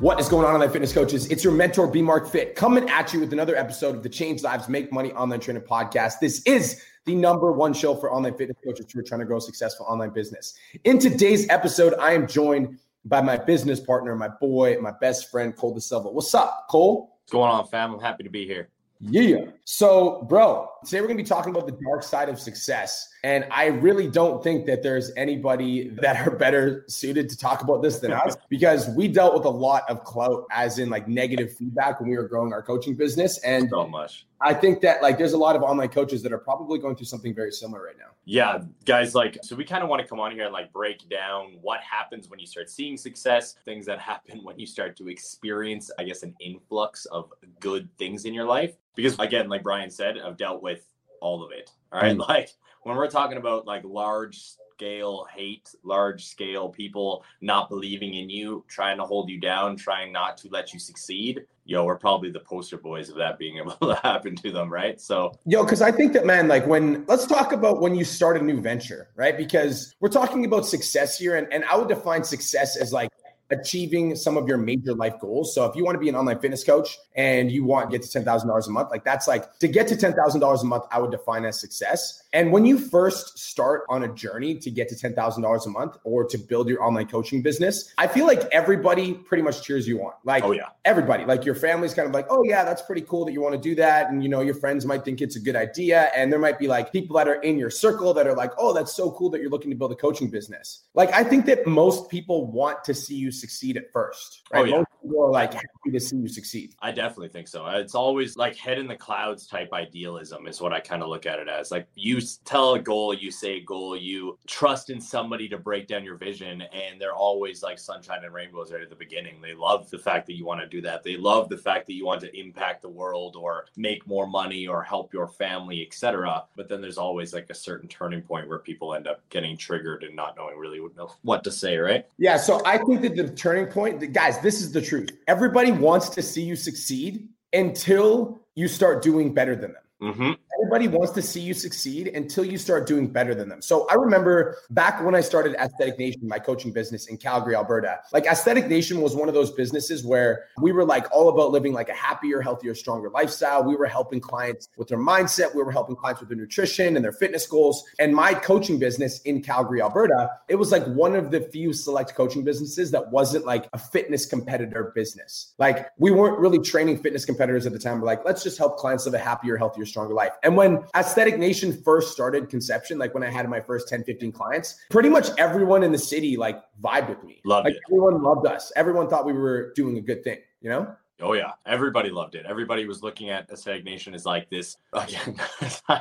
What is going on, online fitness coaches? It's your mentor, B Mark Fit, coming at you with another episode of the Change Lives, Make Money Online Training Podcast. This is the number one show for online fitness coaches who are trying to grow a successful online business. In today's episode, I am joined by my business partner, my boy, my best friend, Cole De Silva. What's up, Cole? What's going on, fam? I'm happy to be here. Yeah. So, bro, today we're going to be talking about the dark side of success. And I really don't think that there's anybody that are better suited to talk about this than us because we dealt with a lot of clout, as in like negative feedback when we were growing our coaching business. And so much. I think that like there's a lot of online coaches that are probably going through something very similar right now. Yeah, guys, like, so we kind of want to come on here and like break down what happens when you start seeing success, things that happen when you start to experience, I guess, an influx of good things in your life. Because again, like Brian said, I've dealt with all of it. All right. Mm-hmm. Like when we're talking about like large scale hate, large scale people not believing in you, trying to hold you down, trying not to let you succeed, yo, we're probably the poster boys of that being able to happen to them, right? So, yo, because I think that, man, like when let's talk about when you start a new venture, right? Because we're talking about success here, and, and I would define success as like achieving some of your major life goals. So if you want to be an online fitness coach and you want to get to $10,000 a month, like that's like to get to $10,000 a month, I would define as success. And when you first start on a journey to get to $10,000 a month or to build your online coaching business, I feel like everybody pretty much cheers you on. Like, oh, yeah. everybody, like your family's kind of like, oh, yeah, that's pretty cool that you want to do that. And, you know, your friends might think it's a good idea. And there might be like people that are in your circle that are like, oh, that's so cool that you're looking to build a coaching business. Like, I think that most people want to see you succeed at first. Oh, right? Oh, yeah. Most people are like happy to see you succeed. I definitely think so. It's always like head in the clouds type idealism is what I kind of look at it as. Like you tell a goal, you say a goal, you trust in somebody to break down your vision, and they're always like sunshine and rainbows right at the beginning. They love the fact that you want to do that. They love the fact that you want to impact the world or make more money or help your family, etc. But then there's always like a certain turning point where people end up getting triggered and not knowing really what to say, right? Yeah. So I think that the turning point, guys, this is the truth. Everybody wants to see you succeed until you start doing better than them. Mm-hmm. Everybody wants to see you succeed until you start doing better than them. So I remember back when I started Aesthetic Nation, my coaching business in Calgary, Alberta. Like Aesthetic Nation was one of those businesses where we were like all about living like a happier, healthier, stronger lifestyle. We were helping clients with their mindset. We were helping clients with their nutrition and their fitness goals. And my coaching business in Calgary, Alberta, it was like one of the few select coaching businesses that wasn't like a fitness competitor business. Like we weren't really training fitness competitors at the time. We're like, let's just help clients live a happier, healthier, stronger life. And when Aesthetic Nation first started conception, like when I had my first 10, 15 clients, pretty much everyone in the city like vibed with me. Loved like it. everyone loved us. Everyone thought we were doing a good thing, you know? Oh yeah, everybody loved it. Everybody was looking at Aesthetic Nation as like this. Again,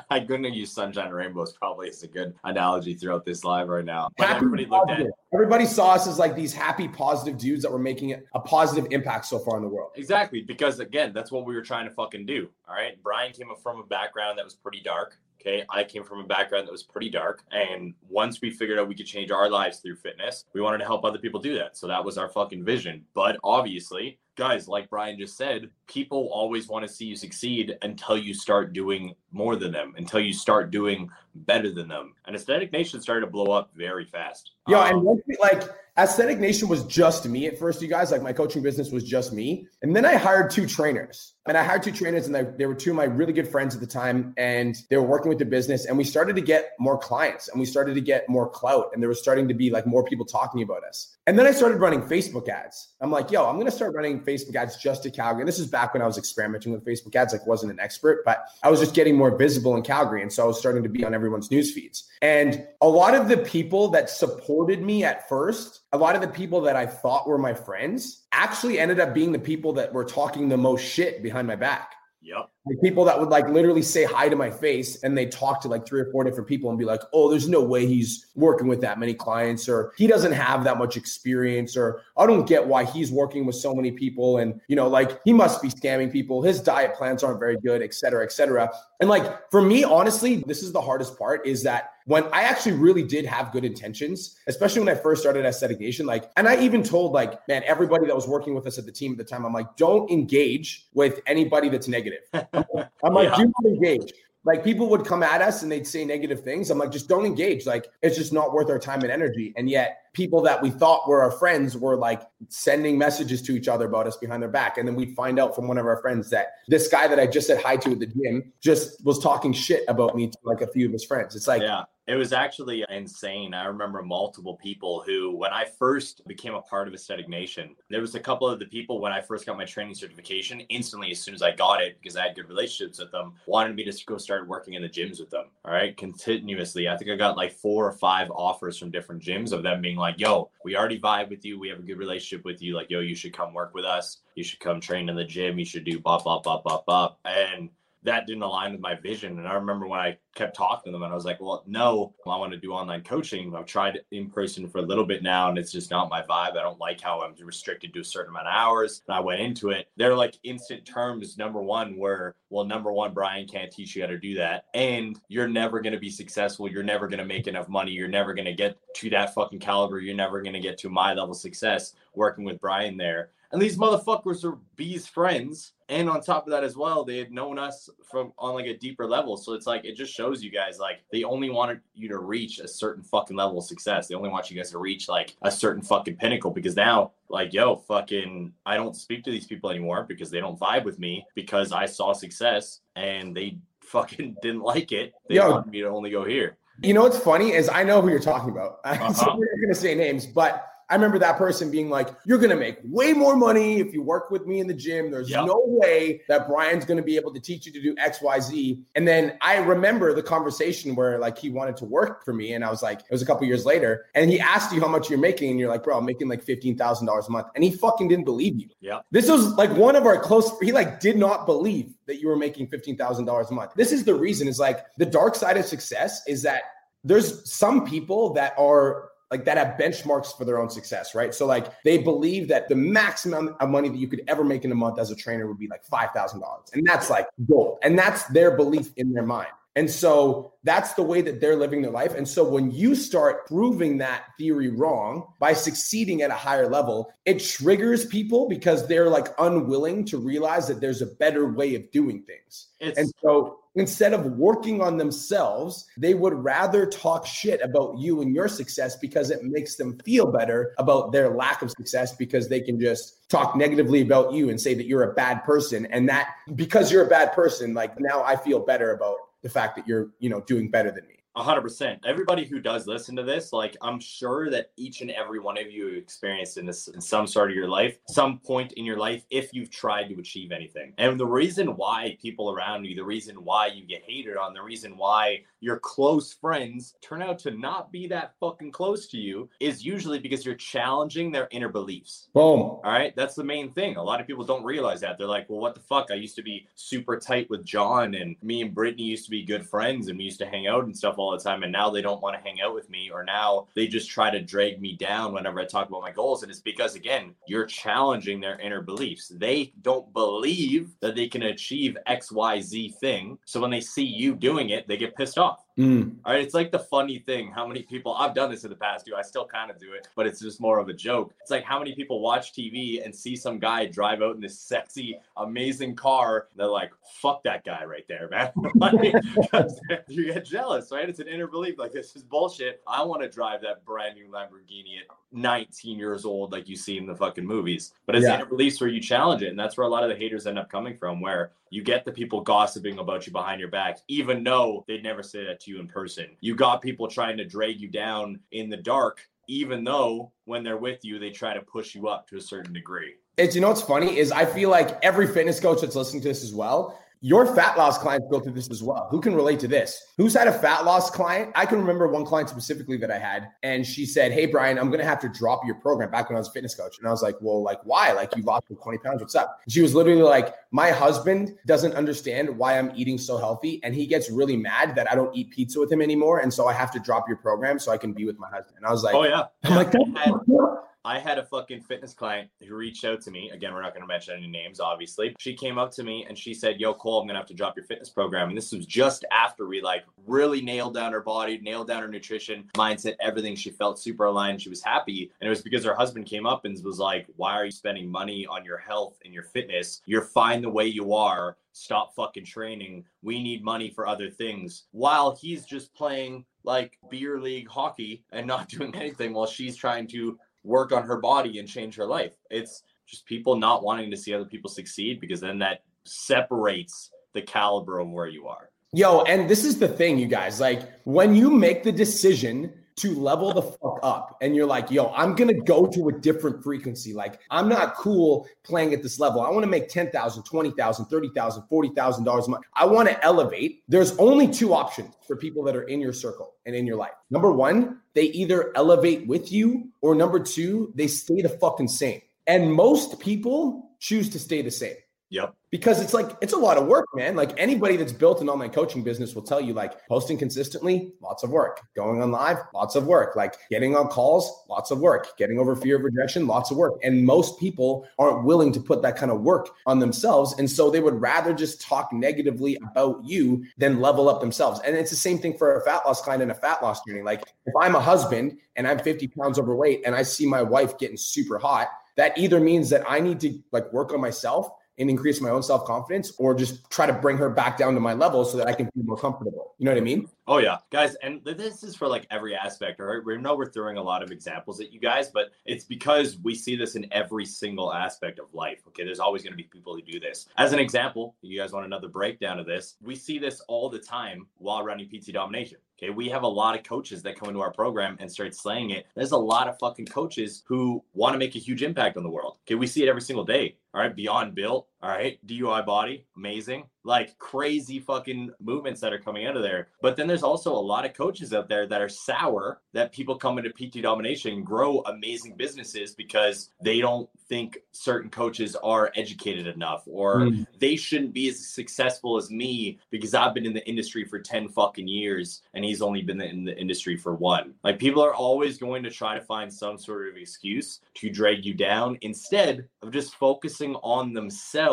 I couldn't use sunshine and rainbows. Probably is a good analogy throughout this live right now. But happy everybody looked at it. Everybody saw us as like these happy, positive dudes that were making a positive impact so far in the world. Exactly, because again, that's what we were trying to fucking do. All right, Brian came from a background that was pretty dark. Okay. I came from a background that was pretty dark. And once we figured out we could change our lives through fitness, we wanted to help other people do that. So that was our fucking vision. But obviously, guys, like Brian just said, people always want to see you succeed until you start doing more than them, until you start doing better than them. And Aesthetic Nation started to blow up very fast. Yeah, um, and like Aesthetic Nation was just me at first, you guys. Like my coaching business was just me. And then I hired two trainers. And I hired two trainers, and they, they were two of my really good friends at the time. And they were working with the business. And we started to get more clients and we started to get more clout. And there was starting to be like more people talking about us. And then I started running Facebook ads. I'm like, yo, I'm going to start running Facebook ads just to Calgary. And this is back when I was experimenting with Facebook ads, like wasn't an expert, but I was just getting more visible in Calgary. And so I was starting to be on everyone's news feeds. And a lot of the people that supported me at first, a lot of the people that I thought were my friends actually ended up being the people that were talking the most shit behind my back. Yep. Like people that would like literally say hi to my face and they talk to like three or four different people and be like, oh, there's no way he's working with that many clients or he doesn't have that much experience or I don't get why he's working with so many people and you know like he must be scamming people. His diet plans aren't very good, et cetera, et cetera. And like for me, honestly, this is the hardest part is that when I actually really did have good intentions, especially when I first started Aesthetic Nation, like, and I even told like, man, everybody that was working with us at the team at the time, I'm like, don't engage with anybody that's negative. I'm like, yeah. do engage. Like people would come at us and they'd say negative things. I'm like, just don't engage. Like it's just not worth our time and energy. And yet people that we thought were our friends were like sending messages to each other about us behind their back. And then we'd find out from one of our friends that this guy that I just said hi to at the gym just was talking shit about me to like a few of his friends. It's like, yeah. It was actually insane. I remember multiple people who, when I first became a part of Aesthetic Nation, there was a couple of the people when I first got my training certification, instantly as soon as I got it, because I had good relationships with them, wanted me to go start working in the gyms with them. All right, continuously. I think I got like four or five offers from different gyms of them being like, yo, we already vibe with you. We have a good relationship with you. Like, yo, you should come work with us. You should come train in the gym. You should do bop, bop, bop, bop, bop. And that didn't align with my vision. And I remember when I kept talking to them and I was like, well, no, I want to do online coaching. I've tried in person for a little bit now and it's just not my vibe. I don't like how I'm restricted to a certain amount of hours. And I went into it. They're like instant terms. Number one, where, well, number one, Brian can't teach you how to do that. And you're never going to be successful. You're never going to make enough money. You're never going to get to that fucking caliber. You're never going to get to my level of success working with Brian there. And these motherfuckers are B's friends. And on top of that as well, they had known us from on like a deeper level. So it's like it just shows you guys like they only wanted you to reach a certain fucking level of success. They only want you guys to reach like a certain fucking pinnacle because now like yo fucking I don't speak to these people anymore because they don't vibe with me because I saw success and they fucking didn't like it. They yo, wanted me to only go here. You know what's funny is I know who you're talking about. Uh-huh. so we're not gonna say names, but I remember that person being like, You're going to make way more money if you work with me in the gym. There's yep. no way that Brian's going to be able to teach you to do XYZ. And then I remember the conversation where like he wanted to work for me. And I was like, It was a couple years later. And he asked you how much you're making. And you're like, Bro, I'm making like $15,000 a month. And he fucking didn't believe you. Yeah. This was like one of our close, he like did not believe that you were making $15,000 a month. This is the reason is like the dark side of success is that there's some people that are like that have benchmarks for their own success, right? So like they believe that the maximum of money that you could ever make in a month as a trainer would be like five thousand dollars, and that's like gold, and that's their belief in their mind. And so that's the way that they're living their life. And so when you start proving that theory wrong by succeeding at a higher level, it triggers people because they're like unwilling to realize that there's a better way of doing things. It's- and so instead of working on themselves, they would rather talk shit about you and your success because it makes them feel better about their lack of success because they can just talk negatively about you and say that you're a bad person. And that because you're a bad person, like now I feel better about the fact that you're, you know, doing better than me hundred percent. Everybody who does listen to this, like I'm sure that each and every one of you experienced in this in some sort of your life, some point in your life, if you've tried to achieve anything. And the reason why people around you, the reason why you get hated on, the reason why your close friends turn out to not be that fucking close to you is usually because you're challenging their inner beliefs. Boom. All right. That's the main thing. A lot of people don't realize that. They're like, well, what the fuck? I used to be super tight with John and me and Brittany used to be good friends and we used to hang out and stuff all the time. And now they don't want to hang out with me or now they just try to drag me down whenever I talk about my goals. And it's because, again, you're challenging their inner beliefs. They don't believe that they can achieve XYZ thing. So when they see you doing it, they get pissed off off. Mm. All right. It's like the funny thing how many people I've done this in the past too. I still kind of do it, but it's just more of a joke. It's like how many people watch TV and see some guy drive out in this sexy, amazing car. they're like, fuck that guy right there, man. like, you get jealous, right? It's an inner belief. Like, this is bullshit. I want to drive that brand new Lamborghini at 19 years old, like you see in the fucking movies. But it's yeah. inner beliefs where you challenge it. And that's where a lot of the haters end up coming from, where you get the people gossiping about you behind your back, even though they'd never say that to you in person. You got people trying to drag you down in the dark, even though when they're with you, they try to push you up to a certain degree. It's you know what's funny is I feel like every fitness coach that's listening to this as well, Your fat loss clients go through this as well. Who can relate to this? Who's had a fat loss client? I can remember one client specifically that I had, and she said, Hey, Brian, I'm going to have to drop your program back when I was a fitness coach. And I was like, Well, like, why? Like, you lost 20 pounds. What's up? And she was literally like, My husband doesn't understand why I'm eating so healthy. And he gets really mad that I don't eat pizza with him anymore. And so I have to drop your program so I can be with my husband. And I was like, Oh, yeah. I'm like, I had a fucking fitness client who reached out to me. Again, we're not going to mention any names, obviously. She came up to me and she said, Yo, Cole, I'm going to have to drop your fitness program. And this was just after we like really nailed down her body, nailed down her nutrition, mindset, everything. She felt super aligned. She was happy. And it was because her husband came up and was like, Why are you spending money on your health and your fitness? You're fine the way you are. Stop fucking training. We need money for other things. While he's just playing like beer league hockey and not doing anything while she's trying to work on her body and change her life. It's just people not wanting to see other people succeed because then that separates the caliber of where you are. Yo, and this is the thing, you guys. Like when you make the decision to level the fuck up and you're like, yo, I'm gonna go to a different frequency. Like, I'm not cool playing at this level. I want to make 10,000, 20,000, 30,000, 40,000 dollars a month. I want to elevate. There's only two options for people that are in your circle and in your life. Number one, they either elevate with you, or number two, they stay the fucking same. And most people choose to stay the same. Yep. Because it's like it's a lot of work, man. Like anybody that's built an online coaching business will tell you, like posting consistently, lots of work. Going on live, lots of work. Like getting on calls, lots of work. Getting over fear of rejection, lots of work. And most people aren't willing to put that kind of work on themselves. And so they would rather just talk negatively about you than level up themselves. And it's the same thing for a fat loss client and a fat loss journey. Like if I'm a husband and I'm 50 pounds overweight and I see my wife getting super hot, that either means that I need to like work on myself and increase my own self confidence or just try to bring her back down to my level so that I can feel more comfortable. You know what I mean? Oh yeah, guys, and this is for like every aspect. All right, we know we're throwing a lot of examples at you guys, but it's because we see this in every single aspect of life. Okay, there's always going to be people who do this. As an example, you guys want another breakdown of this? We see this all the time while running PT Domination. Okay, we have a lot of coaches that come into our program and start slaying it. There's a lot of fucking coaches who want to make a huge impact on the world. Okay, we see it every single day. All right, Beyond Built. All right, DUI Body, amazing like crazy fucking movements that are coming out of there. But then there's also a lot of coaches out there that are sour that people come into PT domination and grow amazing businesses because they don't think certain coaches are educated enough or mm. they shouldn't be as successful as me because I've been in the industry for 10 fucking years and he's only been in the industry for one. Like people are always going to try to find some sort of excuse to drag you down instead of just focusing on themselves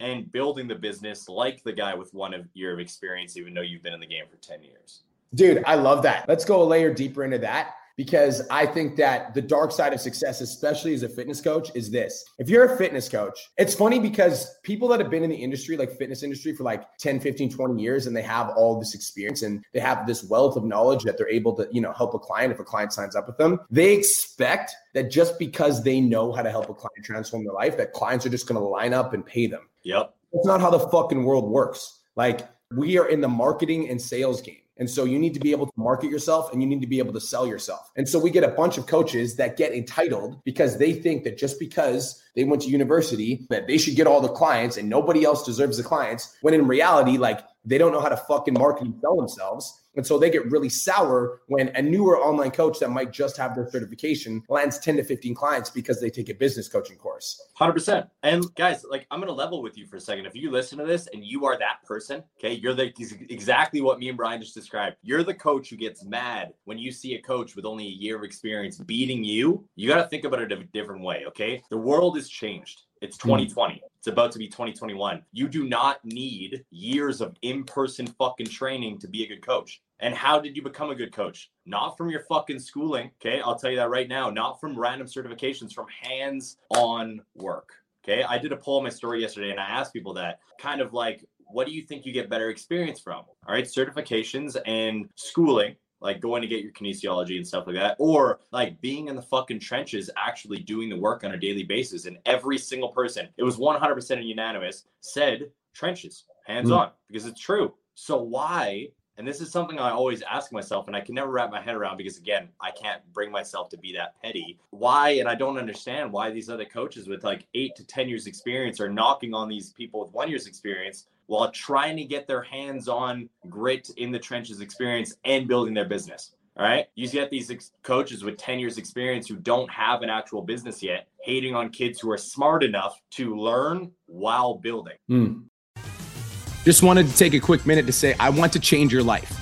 and building the business like the guy with one year of experience, even though you've been in the game for 10 years. Dude, I love that. Let's go a layer deeper into that because I think that the dark side of success, especially as a fitness coach, is this. If you're a fitness coach, it's funny because people that have been in the industry, like fitness industry for like 10, 15, 20 years, and they have all this experience and they have this wealth of knowledge that they're able to, you know, help a client if a client signs up with them. They expect that just because they know how to help a client transform their life, that clients are just going to line up and pay them. Yep. That's not how the fucking world works. Like we are in the marketing and sales game. And so you need to be able to market yourself and you need to be able to sell yourself. And so we get a bunch of coaches that get entitled because they think that just because they went to university that they should get all the clients and nobody else deserves the clients when in reality like they don't know how to fucking market and sell themselves and so they get really sour when a newer online coach that might just have their certification lands 10 to 15 clients because they take a business coaching course. 100%. And guys, like I'm going to level with you for a second. If you listen to this and you are that person, okay, you're the exactly what me and Brian just described. You're the coach who gets mad when you see a coach with only a year of experience beating you. You got to think about it a different way, okay? The world has changed. It's 2020. Mm. It's about to be 2021. You do not need years of in person fucking training to be a good coach. And how did you become a good coach? Not from your fucking schooling. Okay. I'll tell you that right now. Not from random certifications, from hands on work. Okay. I did a poll on my story yesterday and I asked people that kind of like, what do you think you get better experience from? All right. Certifications and schooling like going to get your kinesiology and stuff like that, or like being in the fucking trenches, actually doing the work on a daily basis. And every single person, it was 100% unanimous, said trenches, hands on, mm. because it's true. So why and this is something I always ask myself, and I can never wrap my head around because, again, I can't bring myself to be that petty. Why? And I don't understand why these other coaches with like eight to 10 years experience are knocking on these people with one year's experience while trying to get their hands on grit in the trenches experience and building their business. All right. You get these ex- coaches with 10 years experience who don't have an actual business yet, hating on kids who are smart enough to learn while building. Mm. Just wanted to take a quick minute to say, I want to change your life.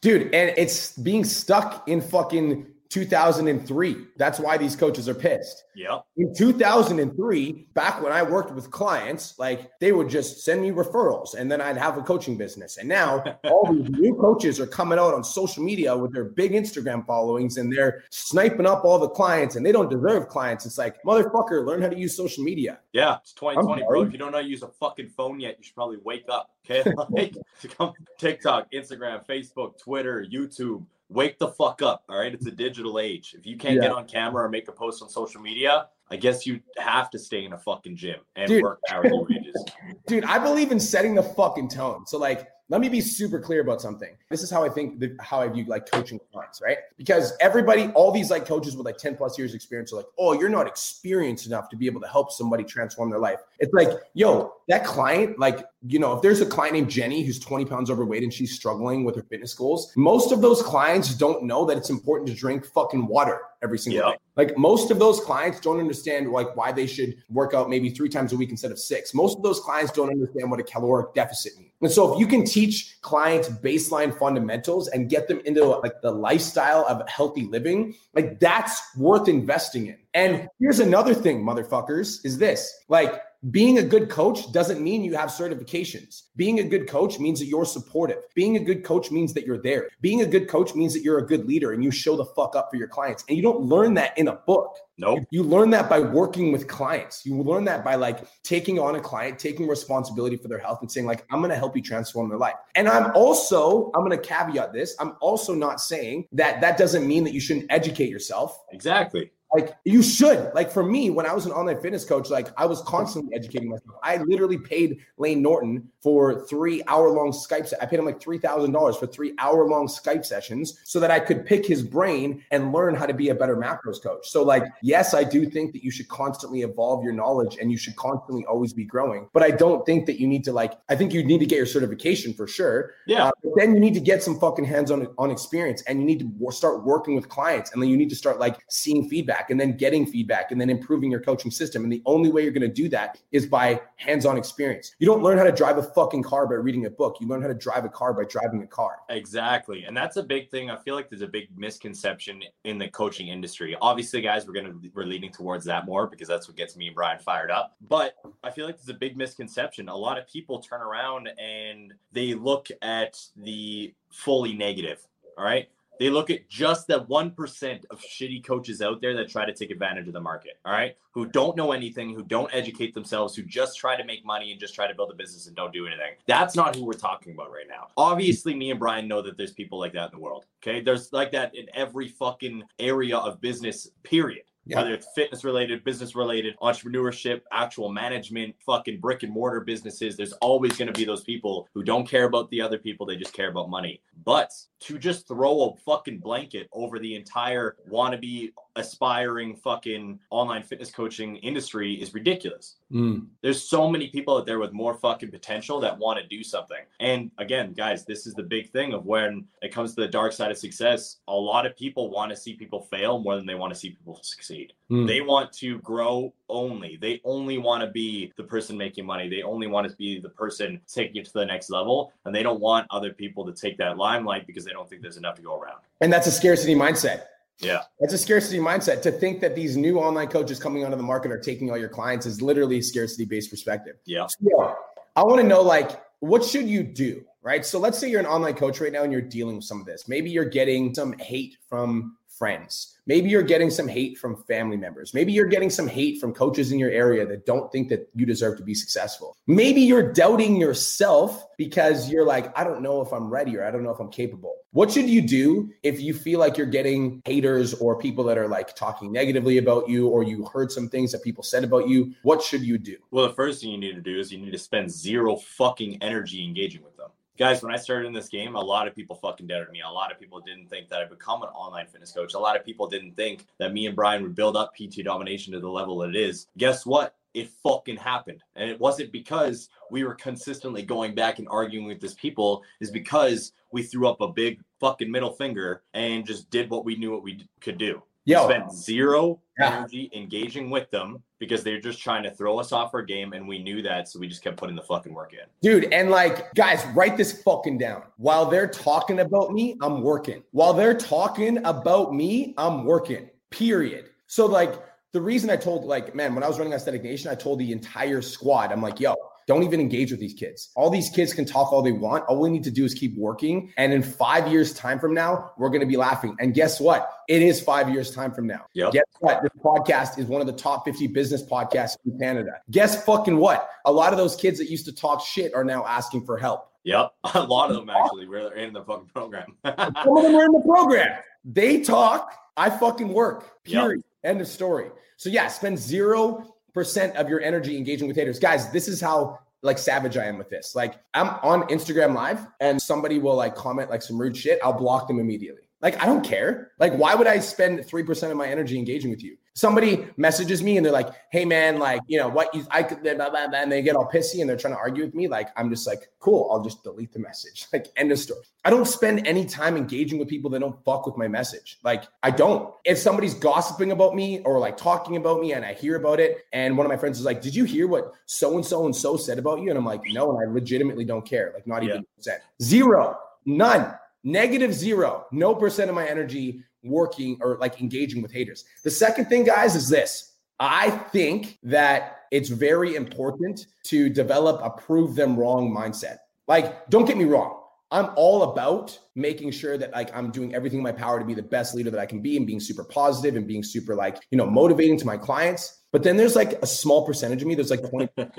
Dude, and it's being stuck in fucking 2003. That's why these coaches are pissed. Yeah. In 2003, back when I worked with clients, like they would just send me referrals and then I'd have a coaching business. And now all these new coaches are coming out on social media with their big Instagram followings and they're sniping up all the clients and they don't deserve clients. It's like, motherfucker, learn how to use social media. Yeah, it's 2020, bro. If you don't know how to use a fucking phone yet, you should probably wake up. Okay. Like TikTok, Instagram, Facebook, Twitter, YouTube wake the fuck up. All right. It's a digital age. If you can't yeah. get on camera or make a post on social media, I guess you have to stay in a fucking gym and Dude. work hourly wages. Dude, I believe in setting the fucking tone. So like let me be super clear about something. This is how I think that how I view like coaching clients, right? Because everybody, all these like coaches with like 10 plus years experience are like, oh, you're not experienced enough to be able to help somebody transform their life. It's like, yo, that client, like, you know, if there's a client named Jenny who's 20 pounds overweight and she's struggling with her fitness goals, most of those clients don't know that it's important to drink fucking water every single yep. day. Like most of those clients don't understand like why they should work out maybe three times a week instead of six. Most of those clients don't understand what a caloric deficit means. And so if you can teach clients baseline fundamentals and get them into like the lifestyle of healthy living, like that's worth investing in. And here's another thing, motherfuckers, is this like being a good coach doesn't mean you have certifications. Being a good coach means that you're supportive. Being a good coach means that you're there. Being a good coach means that you're a good leader and you show the fuck up for your clients. And you don't learn that in a book. No, nope. You learn that by working with clients. You learn that by like taking on a client, taking responsibility for their health and saying like, I'm going to help you transform their life. And I'm also, I'm going to caveat this. I'm also not saying that that doesn't mean that you shouldn't educate yourself. Exactly like you should. Like for me when i was an online fitness coach like i was constantly educating myself. I literally paid Layne Norton for three hour long skype i paid him like $3000 for three hour long skype sessions so that i could pick his brain and learn how to be a better macros coach. So like yes i do think that you should constantly evolve your knowledge and you should constantly always be growing but i don't think that you need to like i think you need to get your certification for sure. Yeah. Uh, but then you need to get some fucking hands-on on experience and you need to start working with clients and then you need to start like seeing feedback feedback and then getting feedback and then improving your coaching system. And the only way you're going to do that is by hands on experience. You don't learn how to drive a fucking car by reading a book. You learn how to drive a car by driving a car. Exactly. And that's a big thing. I feel like there's a big misconception in the coaching industry. Obviously, guys, we're going to, we're leaning towards that more because that's what gets me and Brian fired up. But I feel like there's a big misconception. A lot of people turn around and they look at the fully negative. All right. They look at just the 1% of shitty coaches out there that try to take advantage of the market, all right? Who don't know anything, who don't educate themselves, who just try to make money and just try to build a business and don't do anything. That's not who we're talking about right now. Obviously, me and Brian know that there's people like that in the world, okay? There's like that in every fucking area of business, period yeah. whether it's fitness related, business related, entrepreneurship, actual management, fucking brick and mortar businesses. There's always going to be those people who don't care about the other people. They just care about money. But to just throw a fucking blanket over the entire wannabe aspiring fucking online fitness coaching industry is ridiculous. Mm. There's so many people out there with more fucking potential that want to do something. And again, guys, this is the big thing of when it comes to the dark side of success. A lot of people want to see people fail more than they want to see people succeed. Mm. They want to grow only. They only want to be the person making money. They only want to be the person taking it to the next level. And they don't want other people to take that limelight because they don't think there's enough to go around. And that's a scarcity mindset. Yeah. That's a scarcity mindset. To think that these new online coaches coming onto the market are taking all your clients is literally a scarcity based perspective. Yeah. So, I want to know like, what should you do? right? So let's say you're an online coach right now and you're dealing with some of this. Maybe you're getting some hate from friends. Maybe you're getting some hate from family members. Maybe you're getting some hate from coaches in your area that don't think that you deserve to be successful. Maybe you're doubting yourself because you're like, I don't know if I'm ready or I don't know if I'm capable. What should you do if you feel like you're getting haters or people that are like talking negatively about you or you heard some things that people said about you? What should you do? Well, the first thing you need to do is you need to spend zero fucking energy engaging with them guys, when I started in this game, a lot of people fucking doubted me. A lot of people didn't think that I'd become an online fitness coach. A lot of people didn't think that me and Brian would build up PT domination to the level it is. Guess what? It fucking happened. And it wasn't because we were consistently going back and arguing with these people, is because we threw up a big fucking middle finger and just did what we knew what we could do. Yo, spent zero yeah. energy engaging with them because they're just trying to throw us off our game, and we knew that, so we just kept putting the fucking work in. Dude, and like, guys, write this fucking down. While they're talking about me, I'm working. While they're talking about me, I'm working. Period. So like, the reason I told like, man, when I was running Aesthetic Nation, I told the entire squad, I'm like, yo, don't even engage with these kids. All these kids can talk all they want. All we need to do is keep working. And in five years' time from now, we're going to be laughing. And guess what? It is five years' time from now. Yep. Guess what? This podcast is one of the top 50 business podcasts in Canada. Guess fucking what? A lot of those kids that used to talk shit are now asking for help. Yep. A lot of them actually were in the fucking program. Some of them are in the program. They talk, I fucking work. Period. Yep. End of story. So yeah, spend zero percent of your energy engaging with haters. Guys, this is how like savage I am with this. Like I'm on Instagram live and somebody will like comment like some rude shit. I'll block them immediately. Like, I don't care. Like, why would I spend 3% of my energy engaging with you? Somebody messages me and they're like, hey, man, like, you know, what you, I could, blah, blah, blah, and they get all pissy and they're trying to argue with me. Like, I'm just like, cool, I'll just delete the message. Like, end of story. I don't spend any time engaging with people that don't fuck with my message. Like, I don't. If somebody's gossiping about me or like talking about me and I hear about it, and one of my friends is like, did you hear what so and so and so said about you? And I'm like, no, and I legitimately don't care. Like, not even yeah. Zero, none negative zero, no percent of my energy working or like engaging with haters. The second thing, guys, is this. I think that it's very important to develop a prove them wrong mindset. Like, don't get me wrong. I'm all about making sure that like I'm doing everything in my power to be the best leader that I can be and being super positive and being super like, you know, motivating to my clients. But then there's like a small percentage of me. There's like 20. like,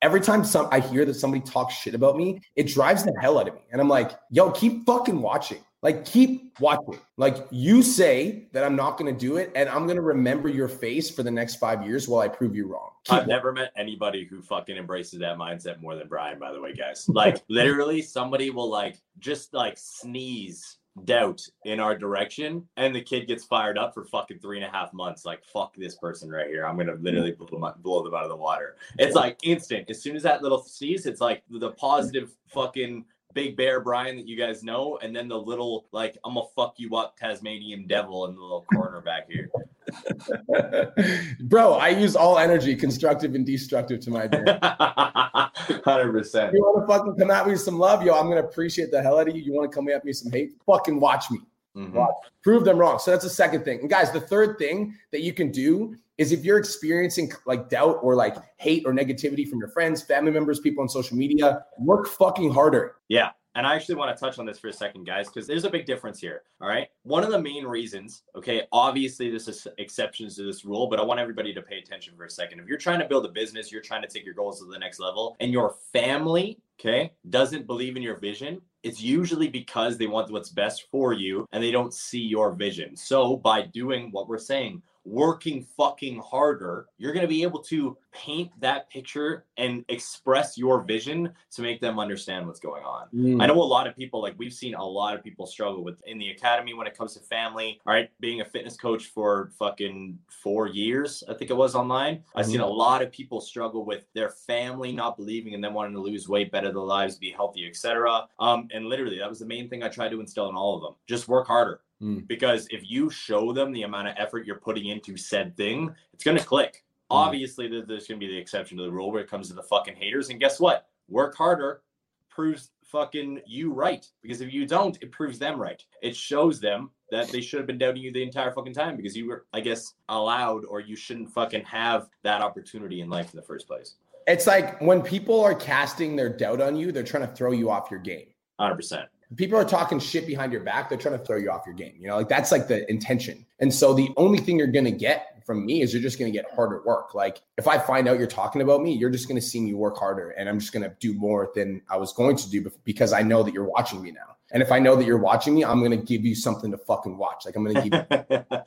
every time some I hear that somebody talks shit about me, it drives the hell out of me. And I'm like, yo, keep fucking watching. Like, keep watching. Like, you say that I'm not going to do it, and I'm going to remember your face for the next five years while I prove you wrong. Keep I've watching. never met anybody who fucking embraces that mindset more than Brian, by the way, guys. Like, literally, somebody will like just like sneeze doubt in our direction and the kid gets fired up for fucking three and a half months like fuck this person right here i'm gonna literally mm. blow them, blow them out of the water it's like instant as soon as that little sneeze it's like the positive fucking big bear brian that you guys know and then the little like i'm gonna fuck you up tasmanian devil in the little corner back here Bro, I use all energy, constructive and destructive, to my advantage. Hundred percent. You want to fucking come at me with some love, yo? I'm gonna appreciate the hell out of you. You want to come at me with some hate? Fucking watch me. Mm-hmm. Watch. Prove them wrong. So that's the second thing. And guys, the third thing that you can do is if you're experiencing like doubt or like hate or negativity from your friends, family members, people on social media, work fucking harder. Yeah. And I actually want to touch on this for a second, guys, because there's a big difference here. All right. One of the main reasons, okay, obviously this is exceptions to this rule, but I want everybody to pay attention for a second. If you're trying to build a business, you're trying to take your goals to the next level, and your family, okay, doesn't believe in your vision, it's usually because they want what's best for you and they don't see your vision. So by doing what we're saying, working fucking harder, you're going to be able to paint that picture and express your vision to make them understand what's going on. Mm. I know a lot of people, like we've seen a lot of people struggle with in the academy when it comes to family. All right, being a fitness coach for fucking four years, I think it was online. Mm. I've seen a mm-hmm. lot of people struggle with their family not believing and them wanting to lose weight, better their lives, be healthy, etc. Um, and literally, that was the main thing I tried to instill in all of them. Just work harder Mm. Because if you show them the amount of effort you're putting into said thing, it's going to click. Mm. Obviously, there's going to be the exception to the rule where it comes to the fucking haters. And guess what? Work harder proves fucking you right. Because if you don't, it proves them right. It shows them that they should have been doubting you the entire fucking time because you were, I guess, allowed or you shouldn't fucking have that opportunity in life in the first place. It's like when people are casting their doubt on you, they're trying to throw you off your game. 100%. People are talking shit behind your back, they're trying to throw you off your game. You know, like that's like the intention. And so the only thing you're going to get from me is you're just going to get harder work. Like if I find out you're talking about me, you're just going to see me work harder and I'm just going to do more than I was going to do because I know that you're watching me now. And if I know that you're watching me, I'm gonna give you something to fucking watch. Like I'm gonna give you.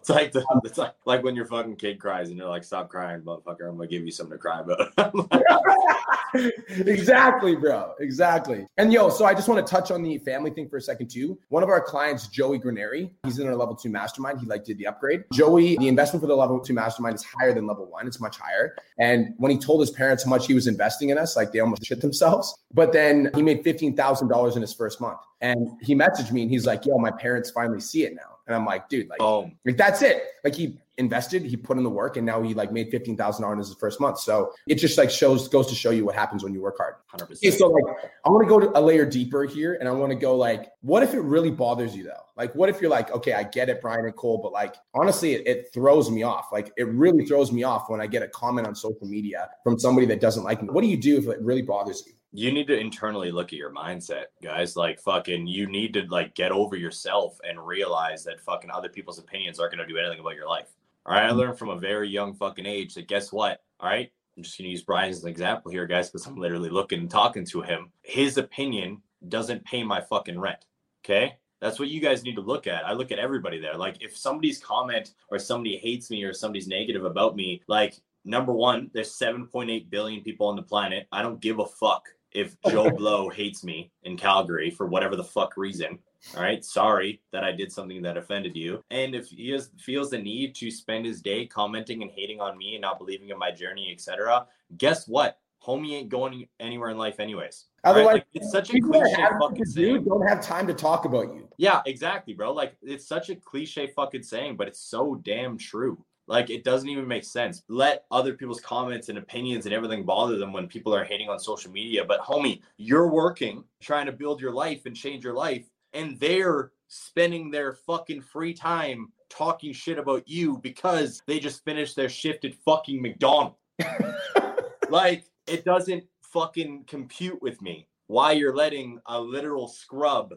it's like the, it's like like when your fucking kid cries and you're like, "Stop crying, motherfucker! I'm gonna give you something to cry about." exactly, bro. Exactly. And yo, so I just want to touch on the family thing for a second too. One of our clients, Joey Granary, he's in our level two mastermind. He like did the upgrade. Joey, the investment for the level two mastermind is higher than level one. It's much higher. And when he told his parents how much he was investing in us, like they almost shit themselves. But then he made fifteen thousand dollars in his first month. And he messaged me and he's like, yo, my parents finally see it now. And I'm like, dude, like, oh, like that's it. Like he invested, he put in the work, and now he like made fifteen thousand dollars in his first month. So it just like shows goes to show you what happens when you work hard. Hundred percent. So like, I want to go to a layer deeper here, and I want to go like, what if it really bothers you though? Like, what if you're like, okay, I get it, Brian and Cole, but like, honestly, it, it throws me off. Like, it really throws me off when I get a comment on social media from somebody that doesn't like me. What do you do if it really bothers you? You need to internally look at your mindset, guys. Like fucking you need to like get over yourself and realize that fucking other people's opinions aren't gonna do anything about your life. All right. I learned from a very young fucking age that guess what? All right. I'm just gonna use Brian as an example here, guys, because I'm literally looking and talking to him. His opinion doesn't pay my fucking rent. Okay. That's what you guys need to look at. I look at everybody there. Like if somebody's comment or somebody hates me or somebody's negative about me, like number one, there's 7.8 billion people on the planet. I don't give a fuck if Joe Blow hates me in Calgary for whatever the fuck reason. All right, sorry that I did something that offended you. And if he has, feels the need to spend his day commenting and hating on me and not believing in my journey, etc., guess what? Homie ain't going anywhere in life, anyways. Otherwise, right? like, it's such a cliche fucking saying. Don't have time to talk about you. Yeah, exactly, bro. Like it's such a cliche fucking saying, but it's so damn true. Like it doesn't even make sense. Let other people's comments and opinions and everything bother them when people are hating on social media. But homie, you're working, trying to build your life and change your life, and they're spending their fucking free time talking shit about you because they just finished their shift at fucking McDonald's. like it doesn't fucking compute with me why you're letting a literal scrub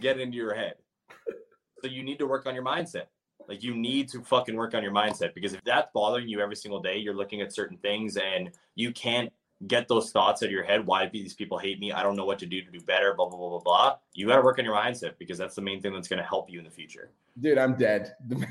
get into your head. So you need to work on your mindset. Like you need to fucking work on your mindset because if that's bothering you every single day, you're looking at certain things and you can't get those thoughts out of your head. Why do these people hate me? I don't know what to do to do better. Blah blah blah blah blah. You got to work on your mindset because that's the main thing that's going to help you in the future. Dude, I'm dead.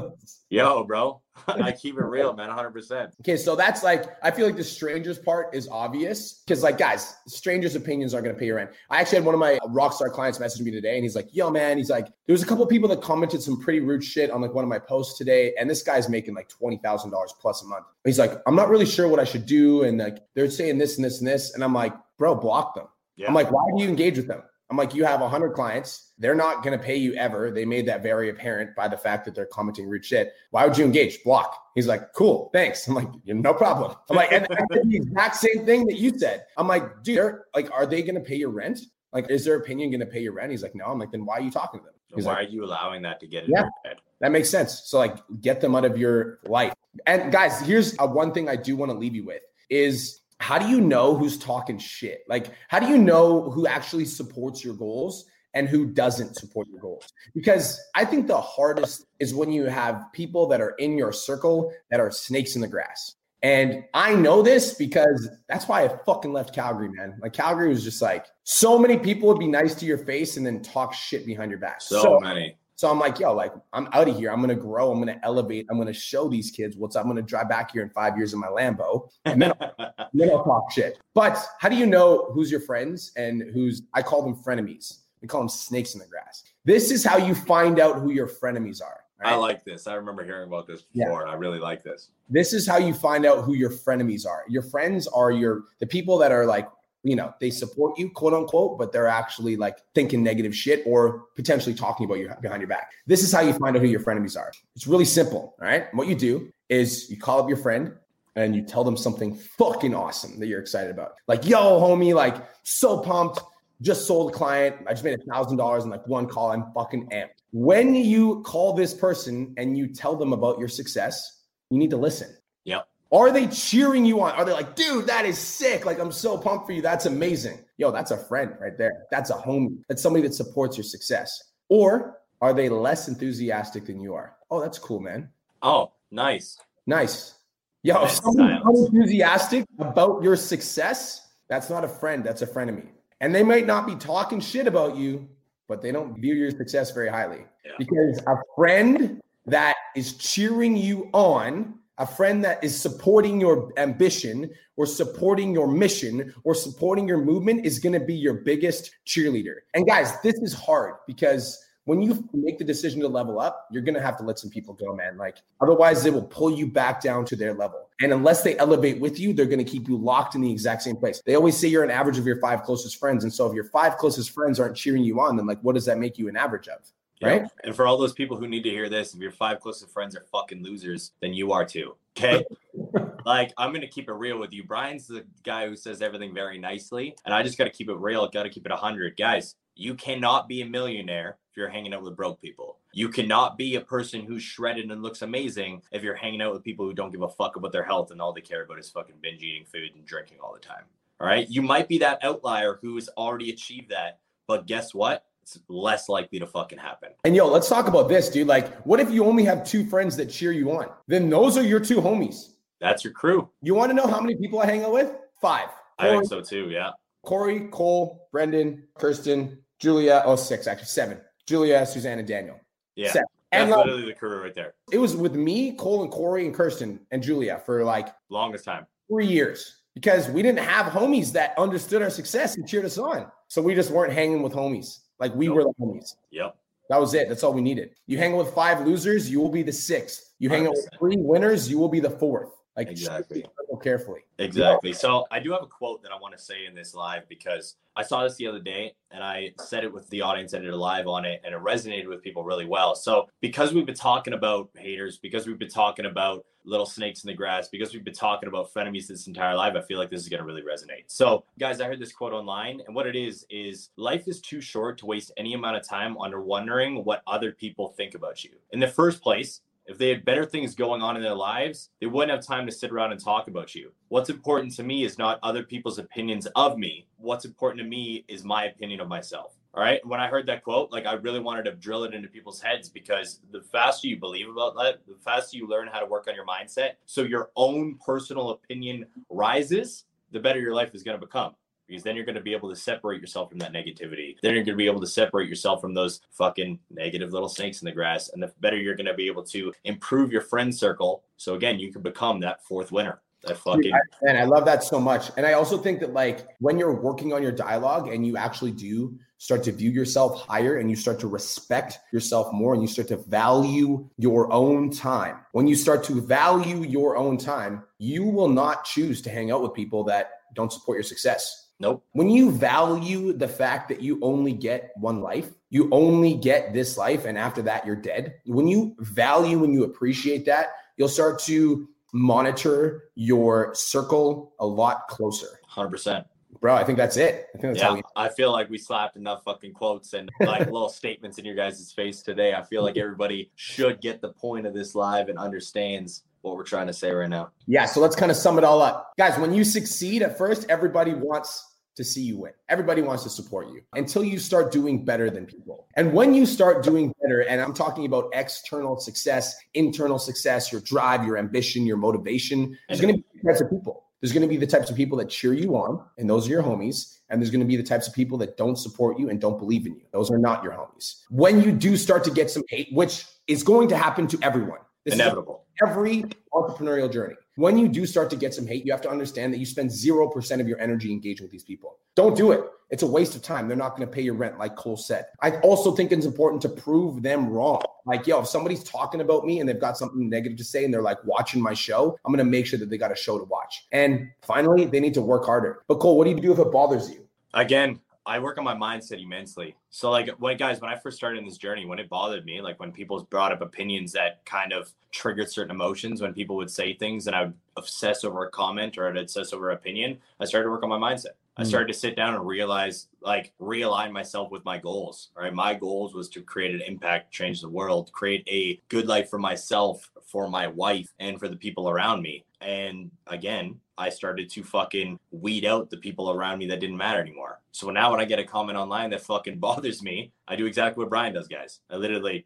Yo, bro, I keep it real, man, 100%. Okay, so that's like, I feel like the strangers part is obvious because, like, guys, strangers' opinions aren't going to pay your rent. I actually had one of my uh, rockstar clients message me today, and he's like, "Yo, man," he's like, "There was a couple people that commented some pretty rude shit on like one of my posts today, and this guy's making like twenty thousand dollars plus a month." He's like, "I'm not really sure what I should do," and like they're saying this and this and this, and I'm like, "Bro, block them." Yeah. I'm like, "Why do you engage with them?" I'm like, you have 100 clients. They're not going to pay you ever. They made that very apparent by the fact that they're commenting rude shit. Why would you engage? Block. He's like, cool, thanks. I'm like, no problem. I'm like, and the exact same thing that you said. I'm like, dude, like, are they going to pay your rent? Like, is their opinion going to pay your rent? He's like, no. I'm like, then why are you talking to them? Why like, are you allowing that to get in yeah, your head? That makes sense. So, like, get them out of your life. And guys, here's a one thing I do want to leave you with is how do you know who's talking shit? Like, how do you know who actually supports your goals and who doesn't support your goals. Because I think the hardest is when you have people that are in your circle that are snakes in the grass. And I know this because that's why I fucking left Calgary, man. Like Calgary was just like so many people would be nice to your face and then talk shit behind your back. So, so many. So I'm like, yo, like I'm out of here. I'm gonna grow. I'm gonna elevate. I'm gonna show these kids what's. I'm gonna drive back here in five years in my Lambo, and then, then I'll talk shit. But how do you know who's your friends and who's? I call them frenemies. We call them snakes in the grass. This is how you find out who your frenemies are. Right? I like this. I remember hearing about this before. Yeah. I really like this. This is how you find out who your frenemies are. Your friends are your the people that are like, you know, they support you, quote unquote, but they're actually like thinking negative shit or potentially talking about you behind your back. This is how you find out who your frenemies are. It's really simple. All right. What you do is you call up your friend and you tell them something fucking awesome that you're excited about. Like, yo, homie, like so pumped just sold a client. I just made a thousand dollars in like one call. I'm fucking amped. When you call this person and you tell them about your success, you need to listen. Yep. Are they cheering you on? Are they like, dude, that is sick? Like, I'm so pumped for you. That's amazing. Yo, that's a friend right there. That's a homie. That's somebody that supports your success. Or are they less enthusiastic than you are? Oh, that's cool, man. Oh, nice. Nice. Yo, someone's enthusiastic about your success, that's not a friend. That's a frenemy. And they might not be talking shit about you, but they don't view your success very highly. Yeah. Because a friend that is cheering you on, a friend that is supporting your ambition or supporting your mission or supporting your movement is going to be your biggest cheerleader. And guys, this is hard because when you make the decision to level up, you're going to have to let some people go, man. Like, otherwise, they will pull you back down to their level. And unless they elevate with you, they're going to keep you locked in the exact same place. They always say you're an average of your five closest friends. And so, if your five closest friends aren't cheering you on, then like, what does that make you an average of? Right. And for all those people who need to hear this, if your five closest friends are fucking losers, then you are too. Okay. like, I'm going to keep it real with you. Brian's the guy who says everything very nicely. And I just got to keep it real. Got to keep it 100. Guys, you cannot be a millionaire if you're hanging out with broke people. You cannot be a person who's shredded and looks amazing if you're hanging out with people who don't give a fuck about their health and all they care about is fucking binge eating food and drinking all the time. All right. You might be that outlier who has already achieved that. But guess what? It's less likely to fucking happen. And yo, let's talk about this, dude. Like, what if you only have two friends that cheer you on? Then those are your two homies. That's your crew. You want to know how many people I hang out with? Five. Corey, I think so too. Yeah. Corey, Cole, Brendan, Kirsten, Julia, oh, six, actually, seven. Julia, Suzanne, and Daniel. Yeah. Seven. And That's literally the crew right there. It was with me, Cole, and Corey, and Kirsten, and Julia for like longest time. Three years. Because we didn't have homies that understood our success and cheered us on. So we just weren't hanging with homies. Like we nope. were the homies. Yep. That was it. That's all we needed. You hang out with five losers, you will be the sixth. You hang 100%. out with three winners, you will be the fourth. Like exactly. Carefully. Exactly. So I do have a quote that I want to say in this live because I saw this the other day and I said it with the audience and did a live on it and it resonated with people really well. So because we've been talking about haters, because we've been talking about little snakes in the grass, because we've been talking about frenemies this entire live, I feel like this is going to really resonate. So guys, I heard this quote online and what it is is life is too short to waste any amount of time under wondering what other people think about you. In the first place, if they had better things going on in their lives, they wouldn't have time to sit around and talk about you. What's important to me is not other people's opinions of me. What's important to me is my opinion of myself. All right. When I heard that quote, like I really wanted to drill it into people's heads because the faster you believe about that, the faster you learn how to work on your mindset. So your own personal opinion rises, the better your life is going to become because then you're going to be able to separate yourself from that negativity. Then you're going to be able to separate yourself from those fucking negative little snakes in the grass. And the better you're going to be able to improve your friend circle. So again, you can become that fourth winner. That fucking and I love that so much. And I also think that like when you're working on your dialogue and you actually do start to view yourself higher and you start to respect yourself more and you start to value your own time. When you start to value your own time, you will not choose to hang out with people that don't support your success Nope. When you value the fact that you only get one life, you only get this life, and after that, you're dead. When you value and you appreciate that, you'll start to monitor your circle a lot closer. 100%. Bro, I think that's it. I think that's yeah, we- I feel like we slapped enough fucking quotes and like little statements in your guys' face today. I feel like everybody should get the point of this live and understands what we're trying to say right now. Yeah, so let's kind of sum it all up. Guys, when you succeed at first, everybody wants to see you win. Everybody wants to support you until you start doing better than people. And when you start doing better, and I'm talking about external success, internal success, your drive, your ambition, your motivation, there's going to be types of people. There's going to be the types of people that cheer you on, and those are your homies. And there's going to be the types of people that don't support you and don't believe in you. Those are not your homies. When you do start to get some hate, which is going to happen to everyone, this inevitable. every entrepreneurial journey when you do start to get some hate, you have to understand that you spend 0% of your energy engaging with these people. Don't do it. It's a waste of time. They're not going to pay your rent, like Cole said. I also think it's important to prove them wrong. Like, yo, if somebody's talking about me and they've got something negative to say and they're like watching my show, I'm going to make sure that they got a show to watch. And finally, they need to work harder. But Cole, what do you do if it bothers you? Again, I work on my mindset immensely. So like when guys, when I first started in this journey, when it bothered me, like when people brought up opinions that kind of triggered certain emotions, when people would say things and I would obsess over a comment or I'd obsess over opinion, I started to work on my mindset. I mm. started to sit down and realize, like, realign myself with my goals. Right, my goals was to create an impact, change the world, create a good life for myself, for my wife and for the people around me. And again, I started to fucking weed out the people around me that didn't matter anymore. So now when I get a comment online that fucking bothers me, I do exactly what Brian does, guys. I literally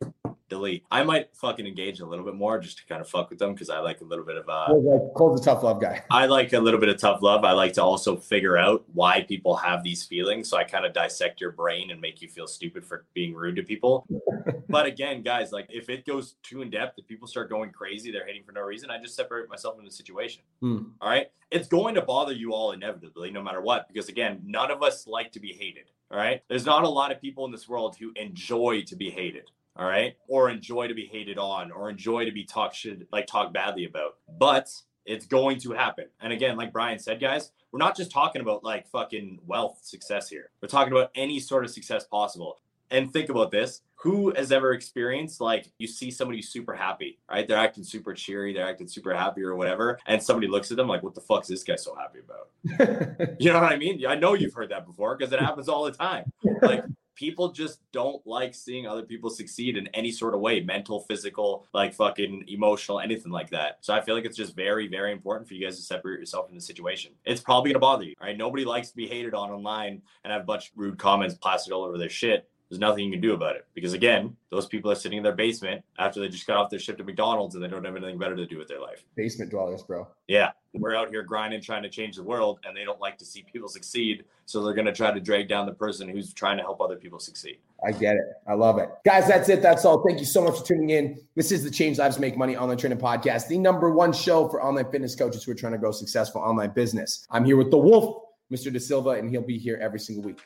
delete. I might fucking engage a little bit more just to kind of fuck with them because I like a little bit of uh Cole's a tough love guy. I like a little bit of tough love. I like to also figure out why people have these feelings. So I kind of dissect your brain and make you feel stupid for being rude to people. but again, guys, like if it goes too in depth, if people start going crazy, they're hating for no reason, I just separate myself from the situation. Hmm. All right. It's going to bother you all inevitably, no matter what, because again, none of us like to be hated. All right. There's not a lot of people in this world who enjoy to be hated all right, or enjoy to be hated on, or enjoy to be talked shit, like talk badly about. But it's going to happen. And again, like Brian said, guys, we're not just talking about like fucking wealth success here. We're talking about any sort of success possible. And think about this. Who has ever experienced like you see somebody super happy, right? They're acting super cheery, they're acting super happy or whatever, and somebody looks at them like, "What the fuck is this guy so happy about?" you know what I mean? I know you've heard that before because it happens all the time. Like people just don't like seeing other people succeed in any sort of way mental physical like fucking emotional anything like that. So i feel like it's just very very important for you guys to separate yourself from the situation. It's probably gonna bother you right? Nobody likes to be hated on online and have a bunch of rude comments plastered all over their shit there's nothing you can do about it. Because again those people are sitting in their basement after they just got off their shift at mcdonald's and they don't have anything better to do with their life. Basement dwellers bro. Yeah. We're out here grinding trying to change the world and they don't like to see people succeed so they're going to try to drag down the person who's trying to help other people succeed. I get it. I love it. Guys that's it. That's all. Thank you so much for tuning in. This is the change lives make money online training podcast the number one show for online fitness coaches who are trying to grow successful online business. I'm here with the wolf mr de silva and he'll be here every single week.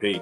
Peace.